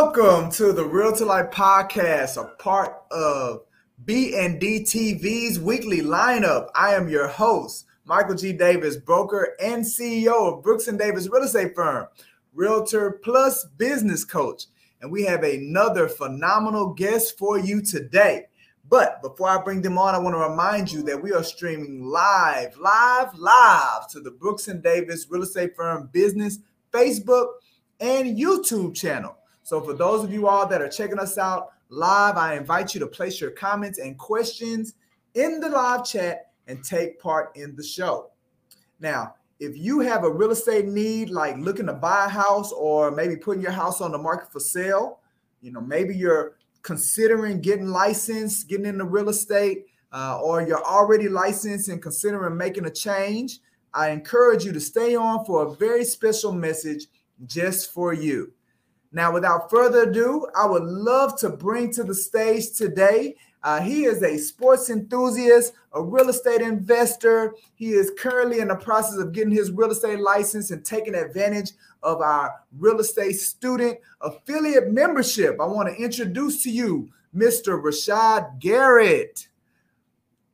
Welcome to the Realtor Life podcast, a part of B&D TV's weekly lineup. I am your host, Michael G. Davis, broker and CEO of Brooks and Davis Real Estate Firm, Realtor Plus Business Coach. And we have another phenomenal guest for you today. But before I bring them on, I want to remind you that we are streaming live, live, live to the Brooks and Davis Real Estate Firm Business Facebook and YouTube channel. So for those of you all that are checking us out live, I invite you to place your comments and questions in the live chat and take part in the show. Now, if you have a real estate need, like looking to buy a house or maybe putting your house on the market for sale, you know, maybe you're considering getting licensed, getting into real estate, uh, or you're already licensed and considering making a change, I encourage you to stay on for a very special message just for you. Now, without further ado, I would love to bring to the stage today. Uh, he is a sports enthusiast, a real estate investor. He is currently in the process of getting his real estate license and taking advantage of our real estate student affiliate membership. I want to introduce to you Mr. Rashad Garrett.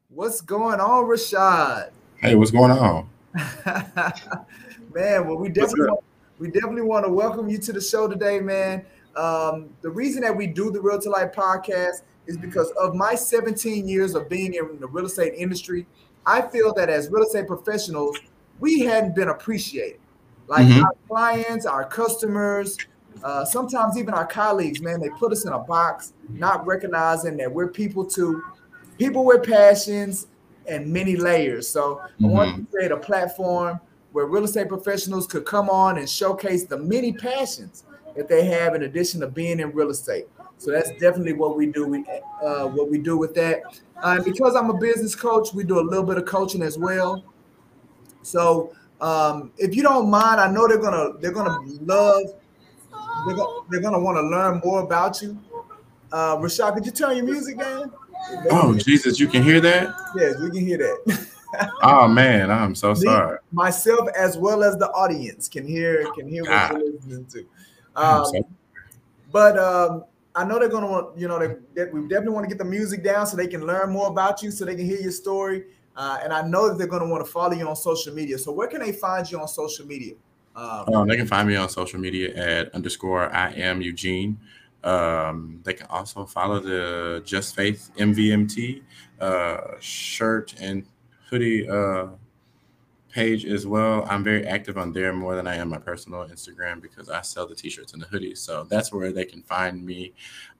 What's going on, Rashad? Hey, what's going on? man, well, we definitely we definitely want to welcome you to the show today, man. Um, the reason that we do the Realtor Life podcast is because of my 17 years of being in the real estate industry. I feel that as real estate professionals, we hadn't been appreciated. Like Mhm. our clients, our customers, uh, sometimes even our colleagues, man, they put us in a box, not recognizing that we're people too, people with passions and many layers. So I want to create a platform where real estate professionals could come on and showcase the many passions that they have in addition to being in real estate. So that's definitely what we do. We uh, what we do with that. Uh, because I'm a business coach, we do a little bit of coaching as well. So um, if you don't mind, I know they're gonna they're gonna love they're gonna, they're gonna want to learn more about you. Uh, Rashad, could you turn your music down? Oh, Jesus, you can hear that? Yes, we can hear that. Oh man, I'm so sorry. Myself as well as the audience can hear can hear what God. you're listening to. Um, so- but um, I know they're gonna want, you know, they, they, we definitely want to get the music down so they can learn more about you, so they can hear your story. Uh, and I know that they're gonna want to follow you on social media. So where can they find you on social media? Um, Um, they can find me on social media at underscore I am Eugene. Um, they can also follow the Just Faith MVMT uh, shirt and hoodie uh, page as well. I'm very active on there more than I am my personal Instagram because I sell the t-shirts and the hoodies. So that's where they can find me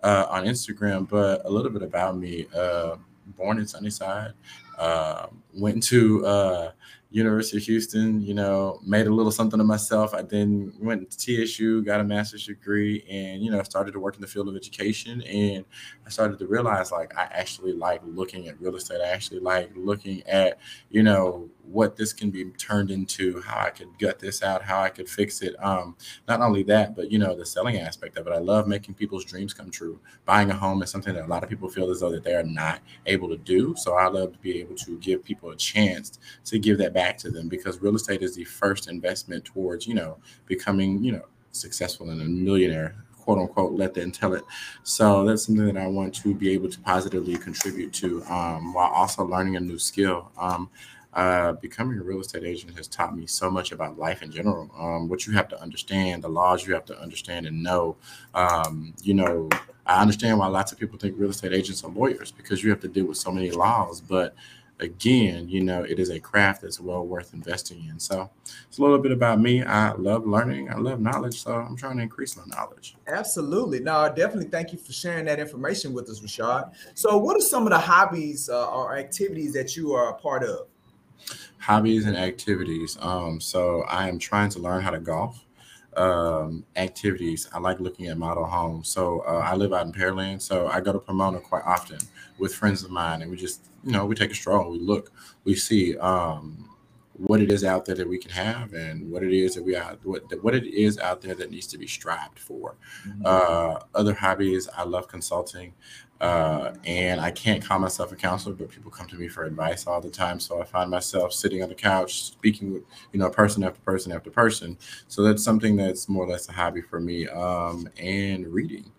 uh, on Instagram. But a little bit about me: uh, born in Sunnyside, uh, went to uh, University of Houston, you know, made a little something of myself. I then went to TSU, got a master's degree, and you know, started to work in the field of education. And I started to realize like I actually like looking at real estate. I actually like looking at, you know, what this can be turned into, how I could gut this out, how I could fix it. Um, not only that, but you know, the selling aspect of it. I love making people's dreams come true. Buying a home is something that a lot of people feel as though that they are not able to do. So I love to be able to give people a chance to give that back to them because real estate is the first investment towards, you know, becoming, you know, successful and a millionaire, quote unquote, let them tell it. So that's something that I want to be able to positively contribute to um, while also learning a new skill. Um, uh, becoming a real estate agent has taught me so much about life in general. Um, what you have to understand, the laws you have to understand and know. Um, you know, I understand why lots of people think real estate agents are lawyers because you have to deal with so many laws. But again, you know, it is a craft that's well worth investing in. So it's a little bit about me. I love learning. I love knowledge. So I'm trying to increase my knowledge. Absolutely. No, I definitely thank you for sharing that information with us, Rashad. So, what are some of the hobbies uh, or activities that you are a part of? hobbies and activities. Um, so I am trying to learn how to golf. Um, activities. I like looking at model homes. So uh, I live out in Pearland, so I go to Pomona quite often with friends of mine, and we just, you know, we take a stroll, we look, we see um, what it is out there that we can have, and what it is that we are, what what it is out there that needs to be strived for. Mm-hmm. Uh, other hobbies, I love consulting. Uh, and I can't call myself a counselor, but people come to me for advice all the time. So I find myself sitting on the couch speaking with, you know, person after person after person. So that's something that's more or less a hobby for me. Um, and reading.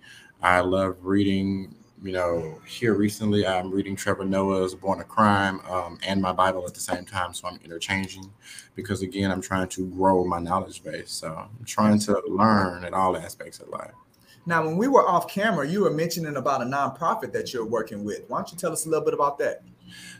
I love reading. You know, here recently I'm reading Trevor Noah's Born a Crime um, and my Bible at the same time. So I'm interchanging because, again, I'm trying to grow my knowledge base. So I'm trying to learn at all aspects of life. Now, when we were off camera, you were mentioning about a nonprofit that you're working with. Why don't you tell us a little bit about that?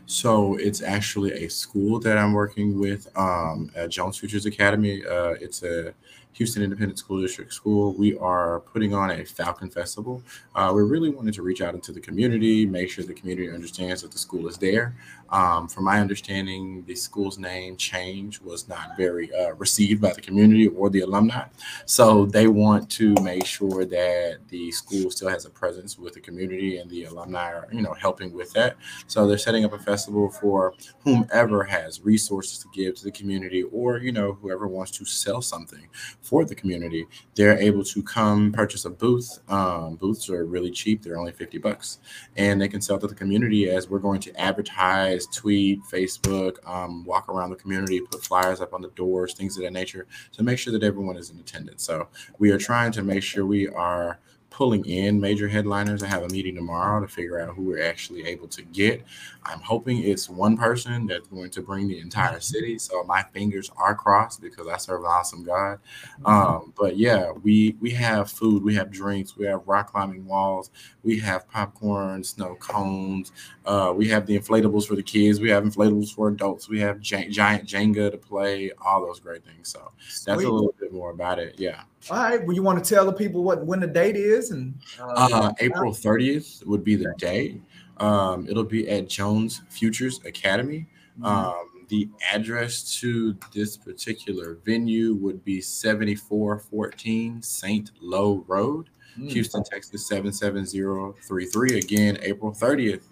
So it's actually a school that I'm working with um, at Jones Futures Academy. Uh, it's a Houston Independent School District School, we are putting on a Falcon Festival. Uh, we really wanted to reach out into the community, make sure the community understands that the school is there. Um, from my understanding, the school's name change was not very uh, received by the community or the alumni. So they want to make sure that the school still has a presence with the community and the alumni are, you know, helping with that. So they're setting up a festival for whomever has resources to give to the community or, you know, whoever wants to sell something for the community, they're able to come purchase a booth. Um, booths are really cheap; they're only fifty bucks, and they can sell to the community as we're going to advertise, tweet, Facebook, um, walk around the community, put flyers up on the doors, things of that nature, to make sure that everyone is in attendance. So we are trying to make sure we are pulling in major headliners. I have a meeting tomorrow to figure out who we're actually able to get. I'm hoping it's one person that's going to bring the entire mm-hmm. city. So my fingers are crossed because I serve an awesome God. Mm-hmm. Um, but yeah, we we have food, we have drinks, we have rock climbing walls, we have popcorn, snow cones, uh, we have the inflatables for the kids, we have inflatables for adults, we have giant Jenga to play, all those great things. So that's Sweet. a little bit more about it. Yeah. All right. Well, you want to tell the people what when the date is and uh, uh, April 30th would be the day. Um, it'll be at Jones Futures Academy. Mm-hmm. Um, the address to this particular venue would be 7414 St. Lo Road, mm-hmm. Houston, Texas 77033. Again, April 30th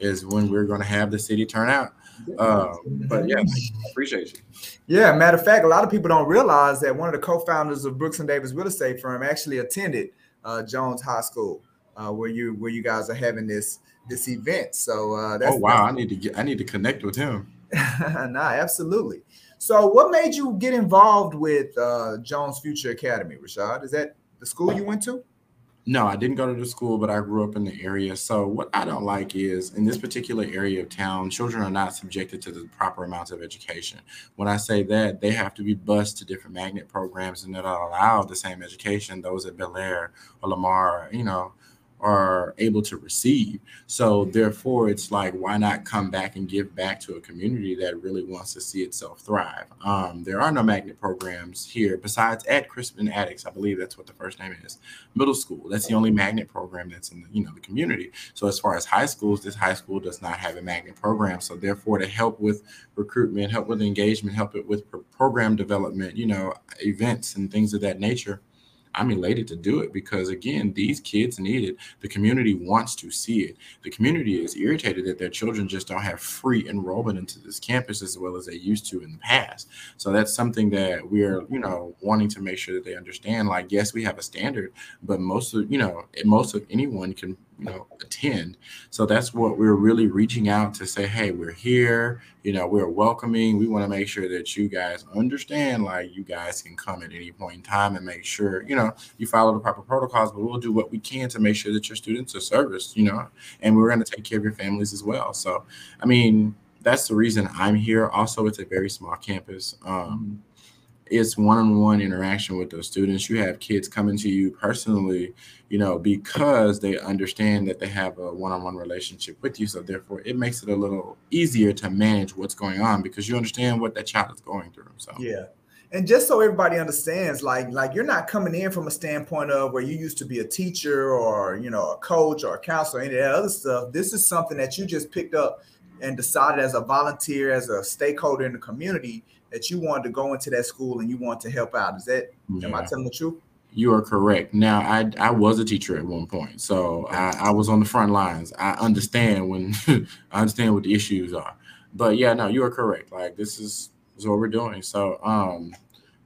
is when we're going to have the city turn out. Um, but yeah, I appreciate you. Yeah, matter of fact, a lot of people don't realize that one of the co-founders of Brooks and Davis Real Estate Firm actually attended uh, Jones High School, uh, where you where you guys are having this this event. So uh, that's oh wow, I need to get I need to connect with him. nah, absolutely. So, what made you get involved with uh, Jones Future Academy, Rashad? Is that the school you went to? No, I didn't go to the school, but I grew up in the area. So what I don't like is in this particular area of town, children are not subjected to the proper amounts of education. When I say that, they have to be bused to different magnet programs and that allow the same education those at Bellaire or Lamar, you know, are able to receive. So therefore, it's like, why not come back and give back to a community that really wants to see itself thrive? Um, there are no magnet programs here besides at Crispus Attucks. I believe that's what the first name is. Middle school. That's the only magnet program that's in the, you know the community. So as far as high schools, this high school does not have a magnet program. So therefore, to help with recruitment, help with engagement, help it with program development, you know, events and things of that nature I'm elated to do it because again, these kids need it. The community wants to see it. The community is irritated that their children just don't have free enrollment into this campus as well as they used to in the past. So that's something that we're, you know, wanting to make sure that they understand. Like, yes, we have a standard, but most of, you know, most of anyone can you know attend. So that's what we're really reaching out to say hey we're here. You know we're welcoming. We want to make sure that you guys understand like you guys can come at any point in time and make sure you know you follow the proper protocols but we'll do what we can to make sure that your students are serviced you know and we're going to take care of your families as well. So i mean that's the reason i'm here. Also it's a very small campus. Um, it's one-on-one interaction with those students. You have kids coming to you personally you know because they understand that they have a one-on-one relationship with you. So therefore it makes it a little easier to manage what's going on because you understand what that child is going through so. Yeah. And just so everybody understands like like you're not coming in from a standpoint of where you used to be a teacher or you know a coach or a counselor any of that other stuff. This is something that you just picked up and decided as a volunteer as a stakeholder in the community that you wanted to go into that school and you want to help out. Is that Yeah. am I telling the truth? You are correct. Now, I I was a teacher at one point, so I, I was on the front lines. I understand when I understand what the issues are. But yeah, no, you are correct. Like this is, is what we're doing. So um,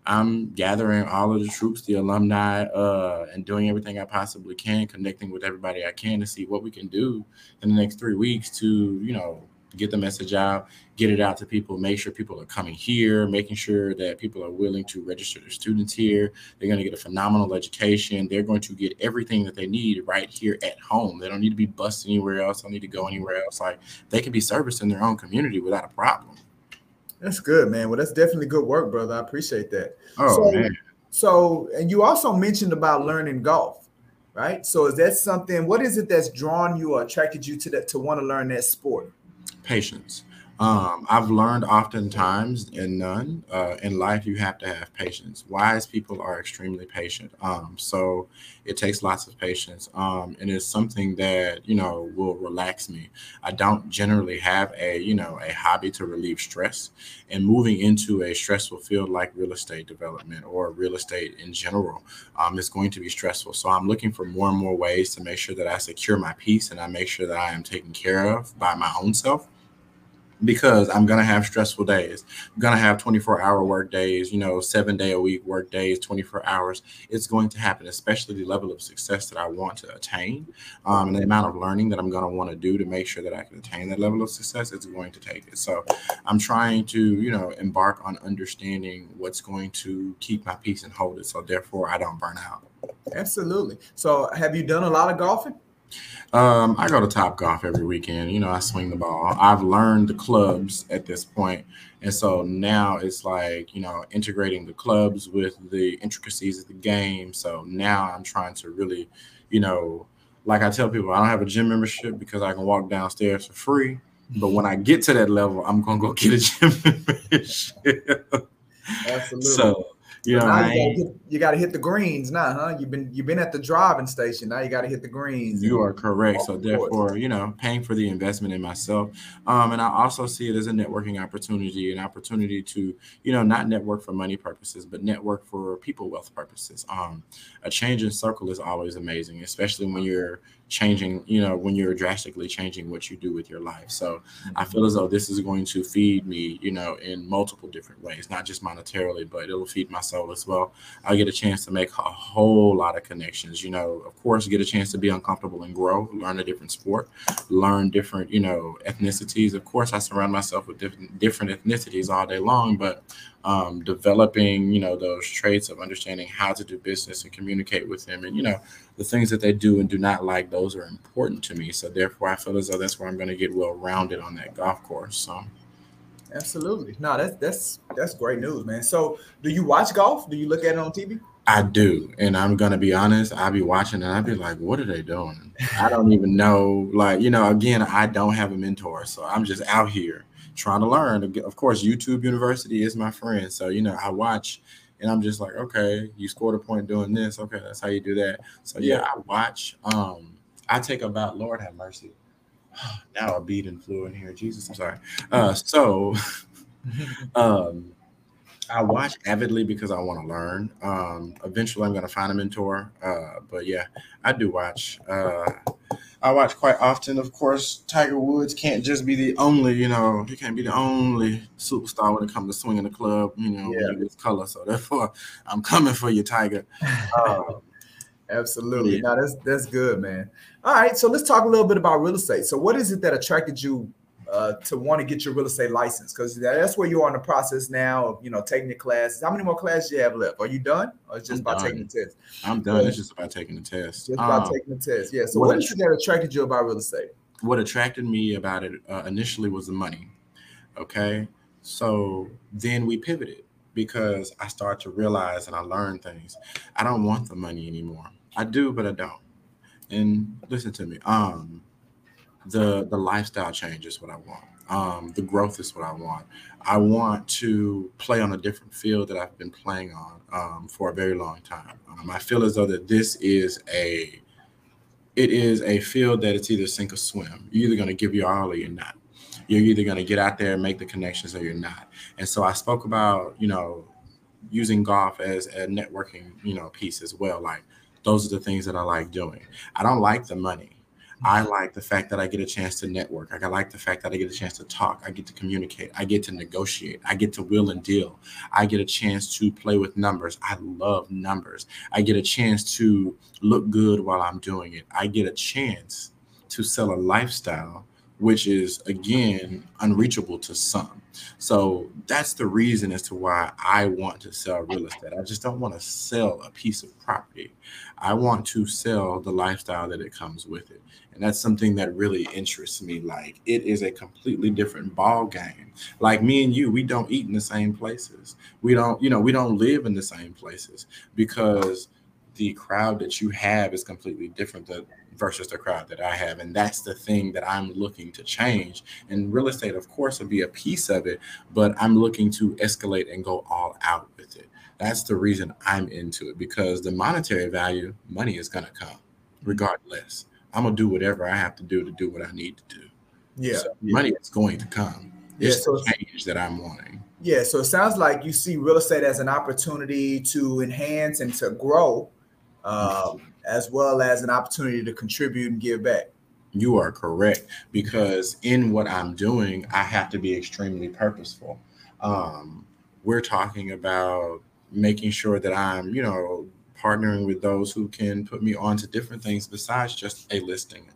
I'm gathering all of the troops, the alumni, uh, and doing everything I possibly can, connecting with everybody I can to see what we can do in the next three weeks to you know get the message out, get it out to people, make sure people are coming here, making sure that people are willing to register their students here. They're going to get a phenomenal education. They're going to get everything that they need right here at home. They don't need to be bused anywhere else. Don't need to go anywhere else. Like they can be serviced in their own community without a problem. That's good, man. Well, that's definitely good work, brother. I appreciate that. Oh So- man. So, and you also mentioned about learning golf, right? So, is that something? What is it that's drawn you or attracted you to that to want to learn that sport? Patience. Um, I've learned oftentimes in none uh, in life you have to have patience. Wise people are extremely patient. Um, so it takes lots of patience, um, and it's something that you know will relax me. I don't generally have a you know a hobby to relieve stress, and moving into a stressful field like real estate development or real estate in general um, is going to be stressful. So I'm looking for more and more ways to make sure that I secure my peace and I make sure that I am taken care of by my own self because I'm gonna have stressful days. I'm gonna have 24 hour work days, you know, seven day a week work days, 24 hours. It's going to happen, especially the level of success that I want to attain, um, and the amount of learning that I'm gonna want to do to make sure that I can attain that level of success. It's going to take it. So I'm trying to, you know, embark on understanding what's going to keep my peace and hold it. So therefore, I don't burn out. Absolutely. So, have you done a lot of golfing? Um, I go to Top Golf every weekend. You know, I swing the ball. I've learned the clubs at this point, and so now it's like you know integrating the clubs with the intricacies of the game. So now I'm trying to really, you know, like I tell people, I don't have a gym membership because I can walk downstairs for free. But when I get to that level, I'm gonna go get a gym membership. Absolutely. so you know, now I you gotta, hit, you gotta hit the greens now, huh? You've been you've been at the driving station. Now you got to hit the greens. You are correct. So therefore, you know, paying for the investment in myself. Um, and I also see it as a networking opportunity, an opportunity to, you know, not network for money purposes, but network for people wealth purposes. Um, a change in circle is always amazing, especially when you're changing, you know, when you're drastically changing what you do with your life. So I feel as though this is going to feed me, you know, in multiple different ways, not just monetarily, but it'll feed my soul as well. I'll get a chance to make a whole lot of connections. You know, of course, get a chance to be uncomfortable and grow, learn a different sport, learn different, you know, ethnicities. Of course, I surround myself with different different ethnicities all day long, but um, developing, you know, those traits of understanding how to do business and communicate with them, and you know, the things that they do and do not like, those are important to me. So therefore, I feel as though that's where I'm going to get well rounded on that golf course. So. Absolutely. No, that's that's that's great news, man. So, do you watch golf? Do you look at it on TV? I do, and I'm gonna be honest. I'll be watching, and I'll be like, "What are they doing?" I don't even know. Like, you know, again, I don't have a mentor, so I'm just out here trying to learn. Of course, YouTube University is my friend, so you know, I watch, and I'm just like, "Okay, you scored a point doing this. Okay, that's how you do that." So yeah, I watch. Um, I take about Lord have mercy. Now a beading flew in here. Jesus, I'm sorry. Uh, so, um, I watch avidly because I want to learn. Um, eventually, I'm going to find a mentor. Uh, but yeah, I do watch. Uh, I watch quite often. Of course, Tiger Woods can't just be the only, you know, he can't be the only superstar when it comes to swinging the club, you know, Yeah. color. So therefore, I'm coming for you, Tiger. Uh, Absolutely. Yeah. No, that's that's good, man. All right, so let's talk a little bit about real estate. So, what is it that attracted you uh, to want to get your real estate license? Because that's where you are in the process now of you know taking the classes. How many more classes do you have left? Are you done, or it's just I'm about taking the test? I'm done. It's just about taking the test. Just about Um, taking the test. Yeah. So, what what is it that attracted you about real estate? what attracted me about it uh, initially was the money. Okay. So then we pivoted because I started to realize and I learned things. I don't want the money anymore. I do, but I don't. And listen to me. Um, the the lifestyle change is what I want. Um, the growth is what I want. I want to play on a different field that I've been playing on um, for a very long time. Um, I feel as though that this is a it is a field that it's either sink or swim. You're either going to give your all or you're not. You're either going to get out there and make the connections or you're not. And so I spoke about, you know, using golf as a networking, you know, piece as well. Like those are the things that I like doing. I don't like the money. I mm-hmm. like the fact that I get a chance to network. I like the fact that I get a chance to talk. I get to communicate. I get to negotiate. I get to will and deal. I get a chance to play with numbers. I love numbers. I get a chance to look good while I'm doing it. I get a chance to sell a lifestyle which is again unreachable to some. So that's the reason as to why I want to sell real estate. I just don't want to sell a piece of property. I want to sell the lifestyle that it comes with it. And that's something that really interests me. Like it is a completely different ball game. Like me and you, we don't eat in the same places. We don't, you know, we don't live in the same places because the crowd that you have is completely different than versus the crowd that I have. And that's the thing that I'm looking to change. And real estate, of course, will be a piece of it, but I'm looking to escalate and go all out with it. That's the reason I'm into it because the monetary value, money is going to come regardless. I'm going to do whatever I have to do to do what I need to do. Yeah. So money is going to come. It's yeah, so the change that I'm wanting. Yeah. So it sounds like you see real estate as an opportunity to enhance and to grow. Um, as well as an opportunity to contribute and give back. You are correct because in what I'm doing, I have to be extremely purposeful. Um, we're talking about making sure that I'm, you know, partnering with those who can put me on to different things besides just a listing.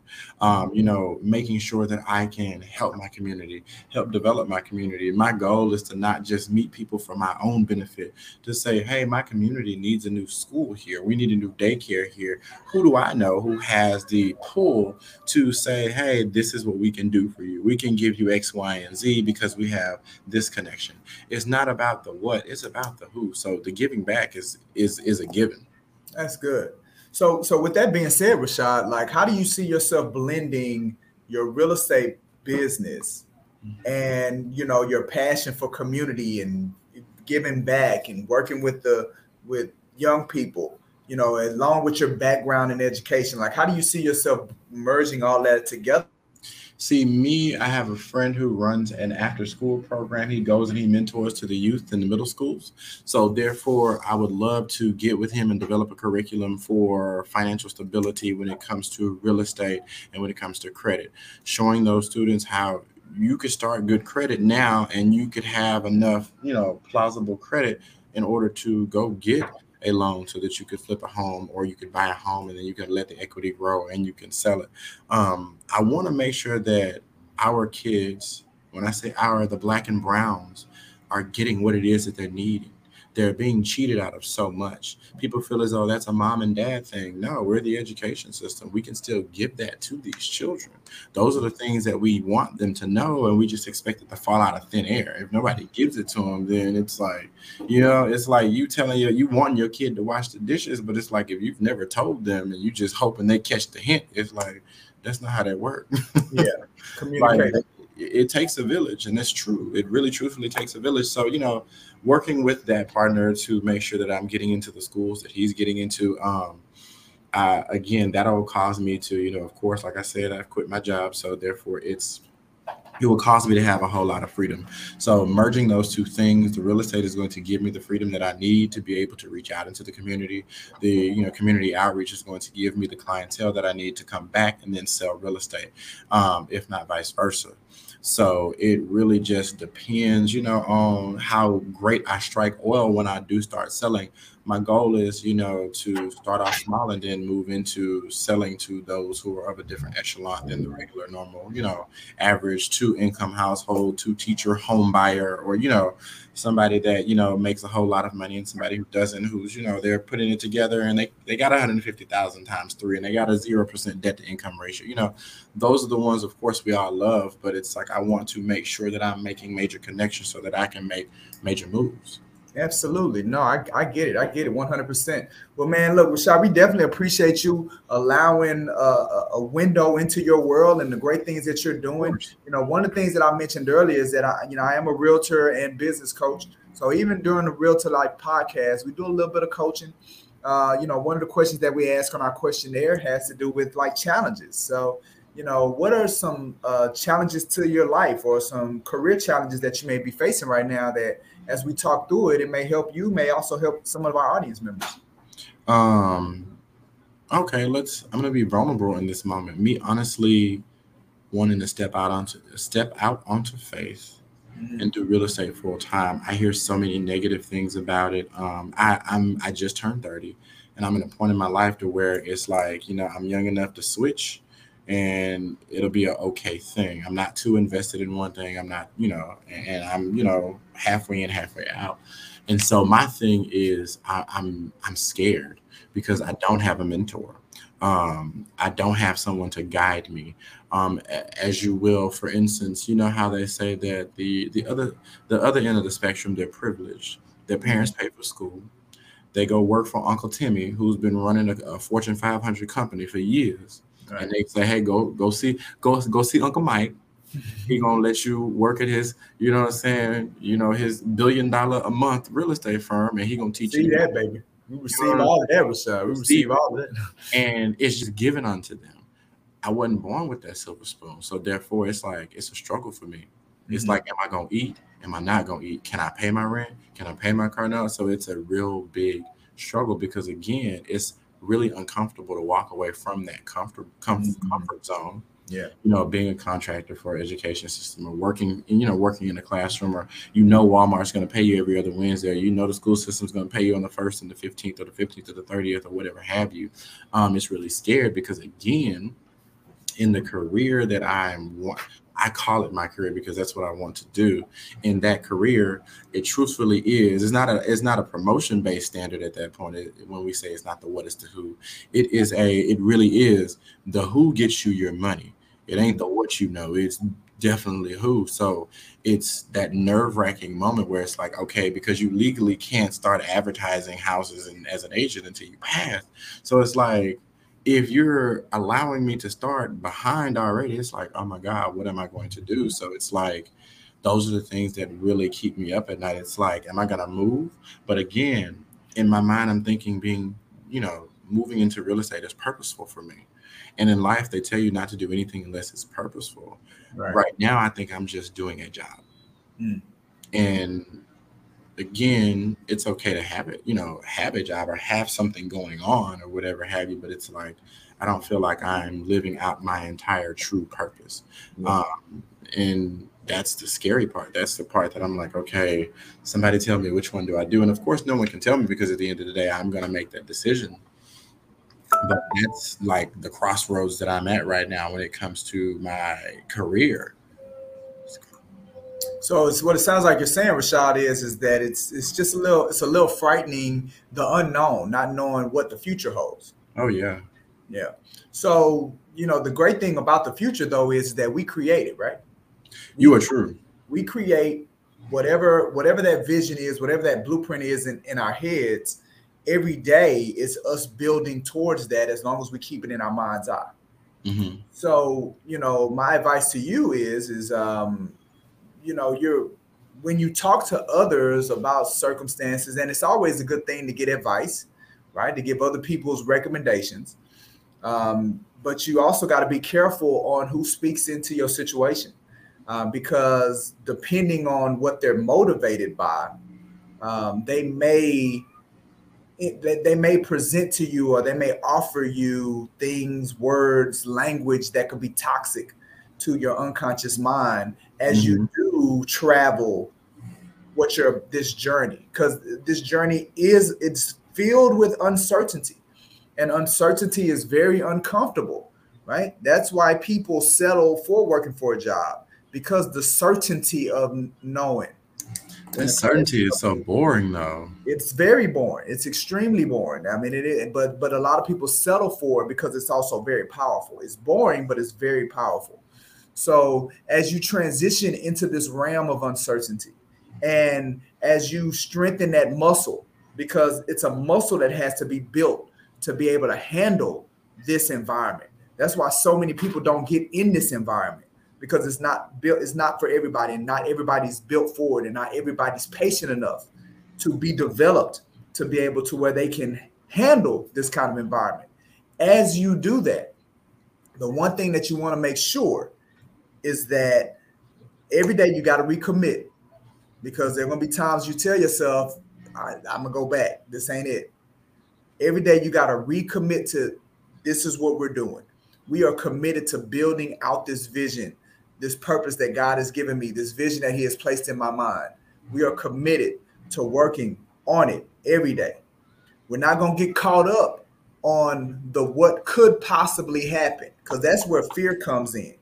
Um, you know, making sure that I can help my community, help develop my community. My goal is to not just meet people for my own benefit, to say, hey, my community needs a new school here. We need a new daycare here. Who do I know who has the pull to say, hey, this is what we can do for you? We can give you X, Y, and Z because we have this connection. It's not about the what, it's about the who. So the giving back is is is a given. That's good. So, so with that being said, Rashad, like, how do you see yourself blending your real estate business and you know your passion for community and giving back and working with the with young people? You know, along with your background in education, like, how do you see yourself merging all that together? See, me, I have a friend who runs an after school program. He goes and he mentors to the youth in the middle schools. So, therefore, I would love to get with him and develop a curriculum for financial stability when it comes to real estate and when it comes to credit, showing those students how you could start good credit now and you could have enough, you know, plausible credit in order to go get a loan so that you could flip a home or you could buy a home and then you can let the equity grow and you can sell it. Um, I want to make sure that our kids, when I say our, the black and browns, are getting what it is that they're needing they're being cheated out of so much. People feel as though that's a mom and dad thing. No, we're the education system. We can still give that to these children. Those are the things that we want them to know, and we just expect it to fall out of thin air. If nobody gives it to them, then it's like, you know, it's like you telling you you want your kid to wash the dishes, but it's like if you've never told them and you just hoping they catch the hint, it's like that's not how that works. yeah, communicate. like, it takes a village, and it's true. It really, truthfully takes a village. So you know, working with that partner to make sure that I'm getting into the schools that he's getting into. Um, uh, again, that'll cause me to, you know, of course, like I said, I've quit my job, so therefore it's it will cause me to have a whole lot of freedom. So merging those two things, the real estate is going to give me the freedom that I need to be able to reach out into the community. The you know community outreach is going to give me the clientele that I need to come back and then sell real estate, um, if not vice versa. So it really just depends, you know, on how great I strike oil when I do start selling my goal is, you know, to start off small and then move into selling to those who are of a different echelon than the regular, normal, you know, average two income household, two teacher home buyer, or, you know, somebody that, you know, makes a whole lot of money and somebody who doesn't, who's, you know, they're putting it together and they, they got 150,000 times three and they got a 0% debt to income ratio. You know, those are the ones, of course, we all love, but it's like I want to make sure that I'm making major connections so that I can make major moves. Absolutely. No, I, I get it. I get it 100%. Well, man, look, Rashad, we definitely appreciate you allowing uh, a window into your world and the great things that you're doing. You know, one of the things that I mentioned earlier is that I, you know, I am a realtor and business coach. So even during the Realtor Life podcast, we do a little bit of coaching. Uh, you know, one of the questions that we ask on our questionnaire has to do with like challenges. So, you know, what are some uh, challenges to your life or some career challenges that you may be facing right now that as we talk through it, it may help you, may also help some of our audience members? Um, okay, let's. I'm gonna be vulnerable in this moment. Me, honestly, wanting to step out onto step out onto faith mm-hmm. and do real estate full time. I hear so many negative things about it. Um, I, I'm I just turned 30, and I'm in a point in my life to where it's like you know I'm young enough to switch and it'll be an okay thing. I'm not too invested in one thing. I'm not, you know, and I'm, you know, halfway in, halfway out. And so my thing is I, I'm I'm scared because I don't have a mentor. Um, I don't have someone to guide me. Um, as you will, for instance, you know how they say that the the other the other end of the spectrum, they're privileged. Their parents pay for school. They go work for Uncle Timmy, who's been running a, a Fortune 500 company for years Right. And they say, hey, go go see go go see Uncle Mike. he gonna let you work at his, you know what I'm saying, you know, his billion dollar a month real estate firm, and he gonna teach see you that, baby. We receive you know, all of that, Rashad. We receive all of that. And it's just given unto them. I wasn't born with that silver spoon. So therefore it's like it's a struggle for me. It's mm-hmm. like, am I gonna eat? Am I not gonna eat? Can I pay my rent? Can I pay my car now? So it's a real big struggle because again, it's really uncomfortable to walk away from that comfort comfort, mm-hmm. comfort zone yeah you know being a contractor for education system or working you know working in a classroom or you know walmart's going to pay you every other wednesday or you know the school system's going to pay you on the first and the 15th or the 15th or the 30th or whatever have you um, it's really scared because again in the career that i'm I call it my career because that's what I want to do. In that career, it truthfully is. It's not a it's not a promotion based standard at that point. It, when we say it's not the what, it's the who. It is a. It really is the who gets you your money. It ain't the what you know. It's definitely who. So it's that nerve wracking moment where it's like, okay, because you legally can't start advertising houses and as an agent until you pass. So it's like if you're allowing me to start behind already, it's like, oh my God, what am I going to do? So it's like, those are the things that really keep me up at night. It's like, am I going to move? But again, in my mind, I'm thinking being, you know, moving into real estate is purposeful for me. And in life, they tell you not to do anything unless it's purposeful. Right, right now, I think I'm just doing a job. Mm. And again, it's okay to have it, you know, have a job or have something going on or whatever have you, but it's like I don't feel like I'm living out my entire true purpose. Um, and that's the scary part. That's the part that I'm like, okay, somebody tell me which one do I do? And of course, no one can tell me because at the end of the day, I'm going to make that decision. But that's like the crossroads that I'm at right now when it comes to my career. So it's what it sounds like you're saying, Rashad, is is that it's it's just a little it's a little frightening the unknown, not knowing what the future holds. Oh yeah. Yeah. So, you know, the great thing about the future though is that we create it, right? You are true. We create whatever whatever that vision is, whatever that blueprint is in, in our heads, every day is us building towards that as long as we keep it in our mind's eye. Mm-hmm. So, you know, my advice to you is is um you know, you're when you talk to others about circumstances, and it's always a good thing to get advice, right? To give other people's recommendations. Um, but you also got to be careful on who speaks into your situation um, because depending on what they're motivated by, um, they may they may present to you or they may offer you things, words, language that could be toxic to your unconscious mind as mm-hmm. you travel what your this journey because this journey is it's filled with uncertainty. And uncertainty is very uncomfortable right? That's why people settle for working for a job because the certainty of knowing. That certainty is so boring though. It's very boring. It's extremely boring. I mean it is but but a lot of people settle for it because it's also very powerful. It's boring but it's very powerful so as you transition into this realm of uncertainty, and as you strengthen that muscle, because it's a muscle that has to be built to be able to handle this environment. That's why so many people don't get in this environment because it's not built, it's not for everybody, and not everybody's built for it, and not everybody's patient enough to be developed to be able to where they can handle this kind of environment. As you do that, the one thing that you want to make sure is that every day you got to recommit because there are going to be times you tell yourself, I'm going to go back. This ain't it. Every day you got to recommit to this is what we're doing. We are committed to building out this vision, this purpose that God has given me, this vision that He has placed in my mind. We are committed to working on it every day. We're not going to get caught up on the what could possibly happen because that's where fear comes in.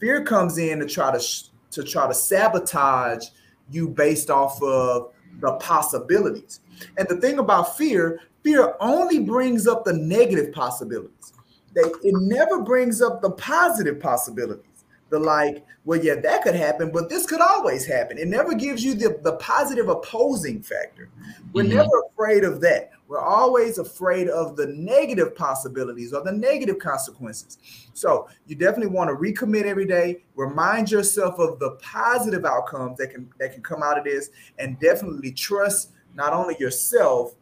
Fear comes in to try to to try to sabotage you based off of the possibilities. And the thing about fear, fear only brings up the negative possibilities. They, it never brings up the positive possibilities. The like, well, yeah, that could happen, but this could always happen. It never gives you the, the positive opposing factor. We're mm-hmm. never afraid of that. We're always afraid of the negative possibilities or the negative consequences. So you definitely want to recommit every day. Remind yourself of the positive outcomes that can that can come out of this, and definitely trust not only yourself,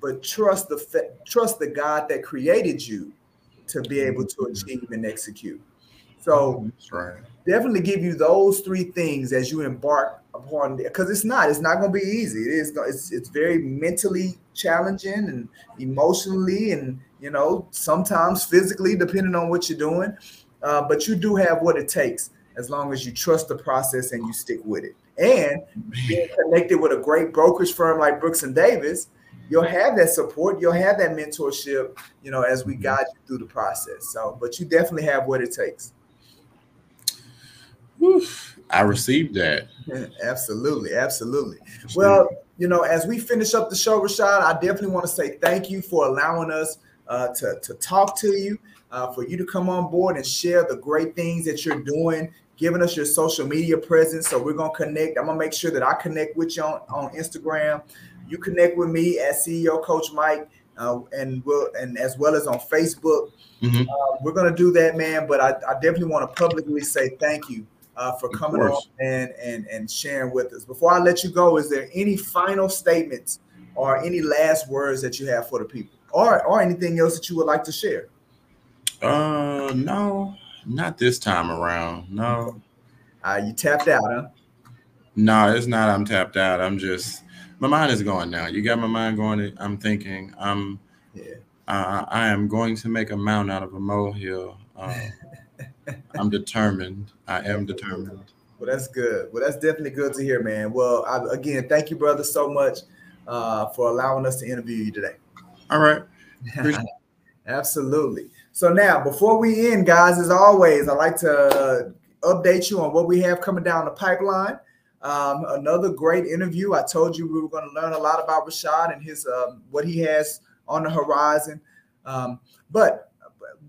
but trust the trust the God that created you to be able to achieve and execute. So right. definitely give you those three things as you embark upon because it's not it's not going to be easy. It is it's it's very mentally challenging and emotionally and you know sometimes physically depending on what you're doing. Uh, but you do have what it takes as long as you trust the process and you stick with it. And being connected with a great brokerage firm like Brooks and Davis, you'll have that support, you'll have that mentorship, you know, as we guide you through the process. So, but you definitely have what it takes. I received that. absolutely, absolutely. Well, you know, as we finish up the show, Rashad, I definitely want to say thank you for allowing us uh, to, to talk to you, uh, for you to come on board and share the great things that you're doing, giving us your social media presence. So we're gonna connect. I'm gonna make sure that I connect with you on, on Instagram. You connect with me at CEO Coach Mike. Uh, and we'll and as well as on Facebook. Mm-hmm. Uh, we're gonna do that, man. But I, I definitely want to publicly say thank you uh, for coming on and, and and sharing with us. Before I let you go, is there any final statements or any last words that you have for the people, or or anything else that you would like to share? Uh, no, not this time around. No. Uh, you tapped out, huh? No, it's not. I'm tapped out. I'm just my mind is going now. You got my mind going. I'm thinking. I'm. Yeah. Uh, I am going to make a mountain out of a molehill. Um, I'm determined. I am determined. Well, that's good. Well, that's definitely good to hear, man. Well, I, again, thank you, brother, so much uh, for allowing us to interview you today. All right. Absolutely. So now, before we end, guys, as always, I like to update you on what we have coming down the pipeline. Um, another great interview. I told you we were going to learn a lot about Rashad and his um, what he has on the horizon. Um, but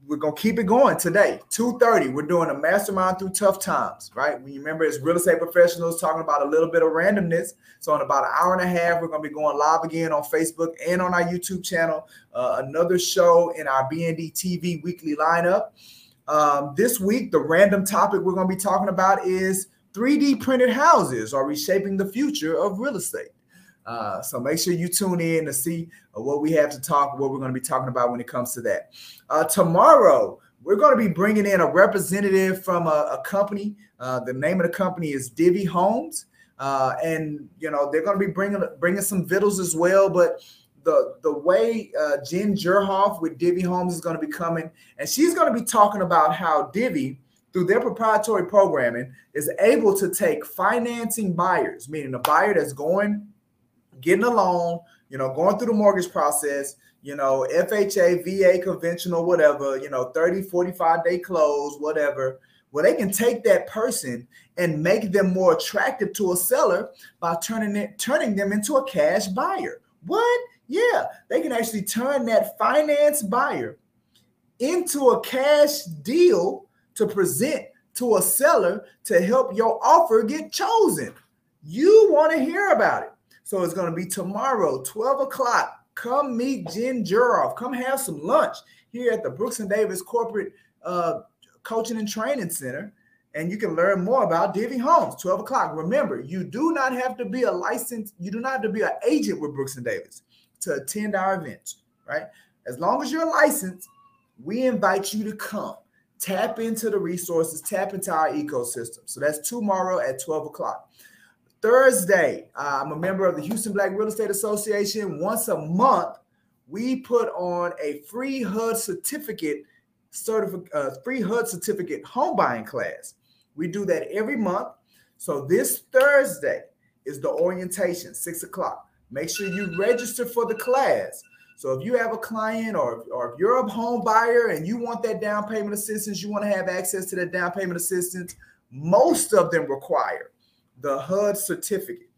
we're gonna keep it going today. 2:30. We're doing a mastermind through tough times, right? We remember it's real estate professionals talking about a little bit of randomness. So in about an hour and a half, we're gonna be going live again on Facebook and on our YouTube channel. Uh, another show in our BND TV weekly lineup. Um, this week, the random topic we're gonna be talking about is 3D printed houses are reshaping the future of real estate. Uh, so make sure you tune in to see uh, what we have to talk, what we're going to be talking about when it comes to that. Uh, tomorrow, we're going to be bringing in a representative from a, a company. Uh, the name of the company is Divvy Homes, uh, and you know they're going to be bringing bringing some vittles as well. But the the way Jen Jerhoff with Divvy Homes is going to be coming, and she's going to be talking about how Divvy through their proprietary programming is able to take financing buyers, meaning a buyer that's going getting a loan, you know, going through the mortgage process, you know, FHA, VA, conventional, whatever, you know, 30, 45 day close, whatever. Well, they can take that person and make them more attractive to a seller by turning it, turning them into a cash buyer. What? Yeah, they can actually turn that finance buyer into a cash deal to present to a seller to help your offer get chosen. You want to hear about it. So it's going to be tomorrow, 12 o'clock. Come meet Jen Juroff. Come have some lunch here at the Brooks and Davis Corporate uh, Coaching and Training Center. And you can learn more about Divvy Homes, 12 o'clock. Remember, you do not have to be a licensed, you do not have to be an agent with Brooks and Davis to attend our events, right? As long as you're licensed, we invite you to come tap into the resources, tap into our ecosystem. So that's tomorrow at 12 o'clock. Thursday, uh, I'm a member of the Houston Black Real Estate Association. Once a month, we put on a free HUD certificate, uh, free HUD certificate home buying class. We do that every month. So this Thursday is the orientation, six o'clock. Make sure you register for the class. So if you have a client or, or if you're a home buyer and you want that down payment assistance, you want to have access to that down payment assistance, most of them require the HUD certificate.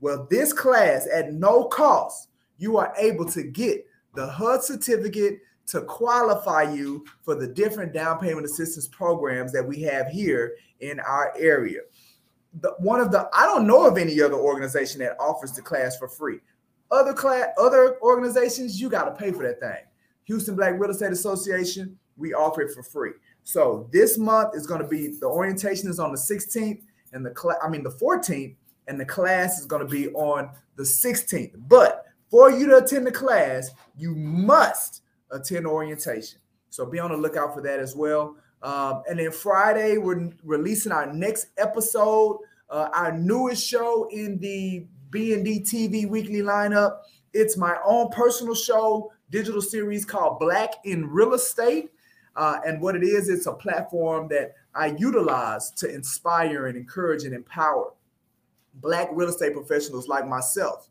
Well, this class at no cost, you are able to get the HUD certificate to qualify you for the different down payment assistance programs that we have here in our area. The, one of the I don't know of any other organization that offers the class for free. Other class, other organizations, you got to pay for that thing. Houston Black Real Estate Association, we offer it for free. So this month is going to be the orientation is on the 16th and the class, I mean the 14th, and the class is going to be on the 16th. But for you to attend the class, you must attend orientation. So be on the lookout for that as well. Um, and then Friday, we're releasing our next episode, uh, our newest show in the B&D TV weekly lineup. It's my own personal show, digital series called Black in Real Estate. Uh, and what it is, it's a platform that I utilize to inspire and encourage and empower Black real estate professionals like myself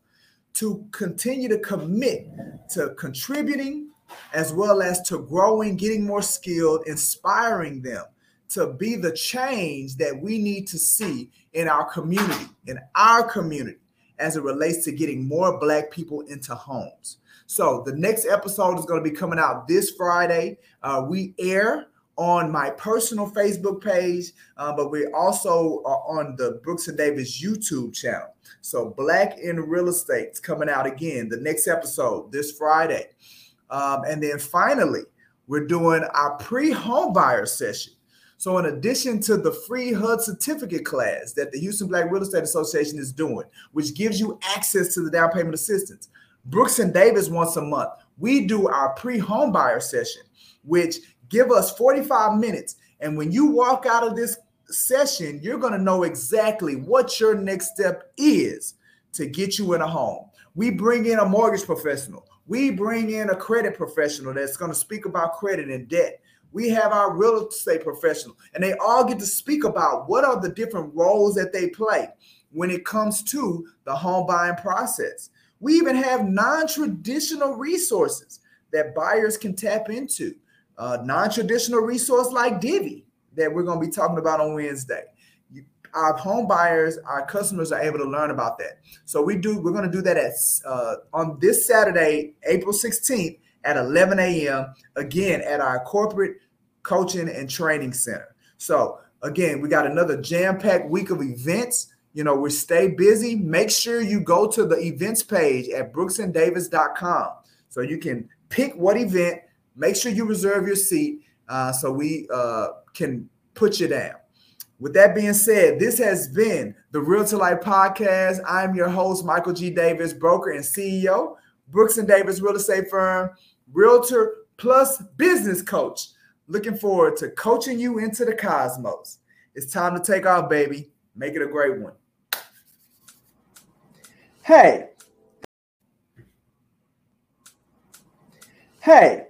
to continue to commit to contributing as well as to growing, getting more skilled, inspiring them to be the change that we need to see in our community, in our community as it relates to getting more Black people into homes. So the next episode is going to be coming out this Friday. Uh, we air on my personal Facebook page, uh, but we also are on the Brooks and Davis YouTube channel. So Black in Real Estate is coming out again the next episode this Friday. Um, and then finally, we're doing our pre-home buyer session. So, in addition to the free HUD certificate class that the Houston Black Real Estate Association is doing, which gives you access to the down payment assistance, Brooks and Davis once a month, we do our pre-home buyer session, which give us 45 minutes. And when you walk out of this session, you're going to know exactly what your next step is to get you in a home. We bring in a mortgage professional. We bring in a credit professional that's going to speak about credit and debt we have our real estate professional, and they all get to speak about what are the different roles that they play when it comes to the home buying process. We even have non traditional resources that buyers can tap into. Uh, non traditional resource like Divvy that we're going to be talking about on Wednesday. our home buyers, our customers are able to learn about that. So we do. We're going to do that at uh, on this Saturday, April 16th at 11 a.m. Again at our corporate coaching and training center. So again, we got another jam-packed week of events. You know, we stay busy. Make sure you go to the events page at brooksanddavis.com so you can pick what event. Make sure you reserve your seat uh, so we uh, can put you down. With that being said, this has been the Realtor Life podcast. I'm your host, Michael G. Davis, broker and CEO, Brooks and Davis Real Estate Firm, realtor plus business coach. Looking forward to coaching you into the cosmos. It's time to take off, baby. Make it a great one. Hey. Hey,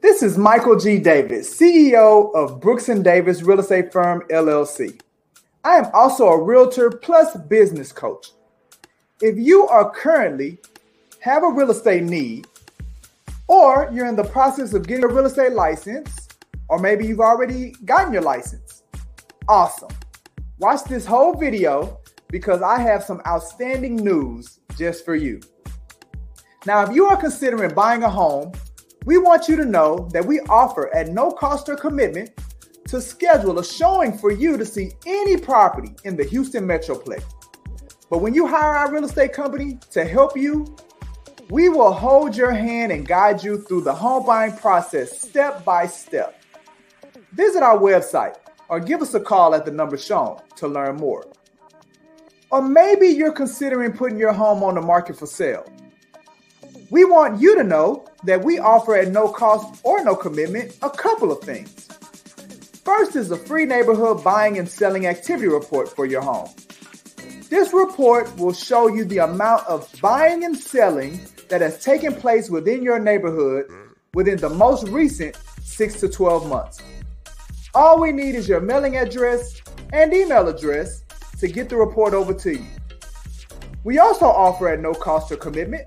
this is Michael G. Davis, CEO of Brooks and Davis Real Estate Firm LLC. I am also a realtor plus business coach. If you are currently have a real estate need or you're in the process of getting a real estate license, or maybe you've already gotten your license. Awesome. Watch this whole video because I have some outstanding news just for you. Now, if you are considering buying a home, we want you to know that we offer at no cost or commitment to schedule a showing for you to see any property in the Houston Metroplex. But when you hire our real estate company to help you, we will hold your hand and guide you through the home buying process step by step. Visit our website or give us a call at the number shown to learn more. Or maybe you're considering putting your home on the market for sale. We want you to know that we offer at no cost or no commitment a couple of things. First is a free neighborhood buying and selling activity report for your home. This report will show you the amount of buying and selling that has taken place within your neighborhood within the most recent 6 to 12 months. All we need is your mailing address and email address to get the report over to you. We also offer at no cost or commitment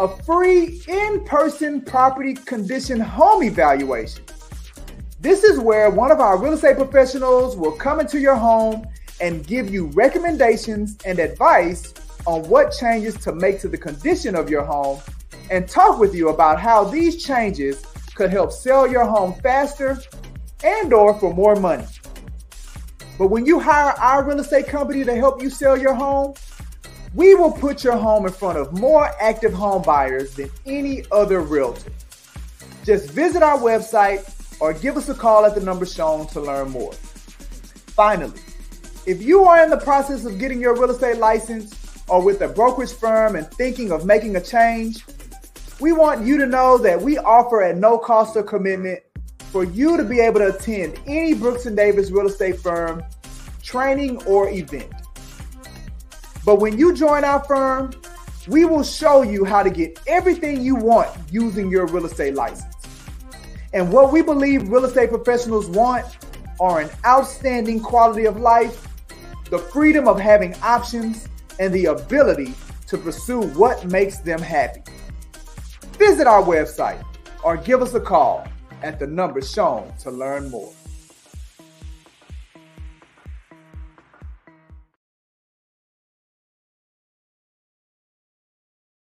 a free in person property condition home evaluation. This is where one of our real estate professionals will come into your home and give you recommendations and advice on what changes to make to the condition of your home and talk with you about how these changes could help sell your home faster and or for more money. But when you hire our real estate company to help you sell your home, we will put your home in front of more active home buyers than any other realtor. Just visit our website or give us a call at the number shown to learn more. Finally, if you are in the process of getting your real estate license or with a brokerage firm and thinking of making a change, we want you to know that we offer at no cost or commitment for you to be able to attend any Brooks and Davis real estate firm training or event. But when you join our firm, we will show you how to get everything you want using your real estate license. And what we believe real estate professionals want are an outstanding quality of life, the freedom of having options, and the ability to pursue what makes them happy. Visit our website or give us a call at the number shown to learn more.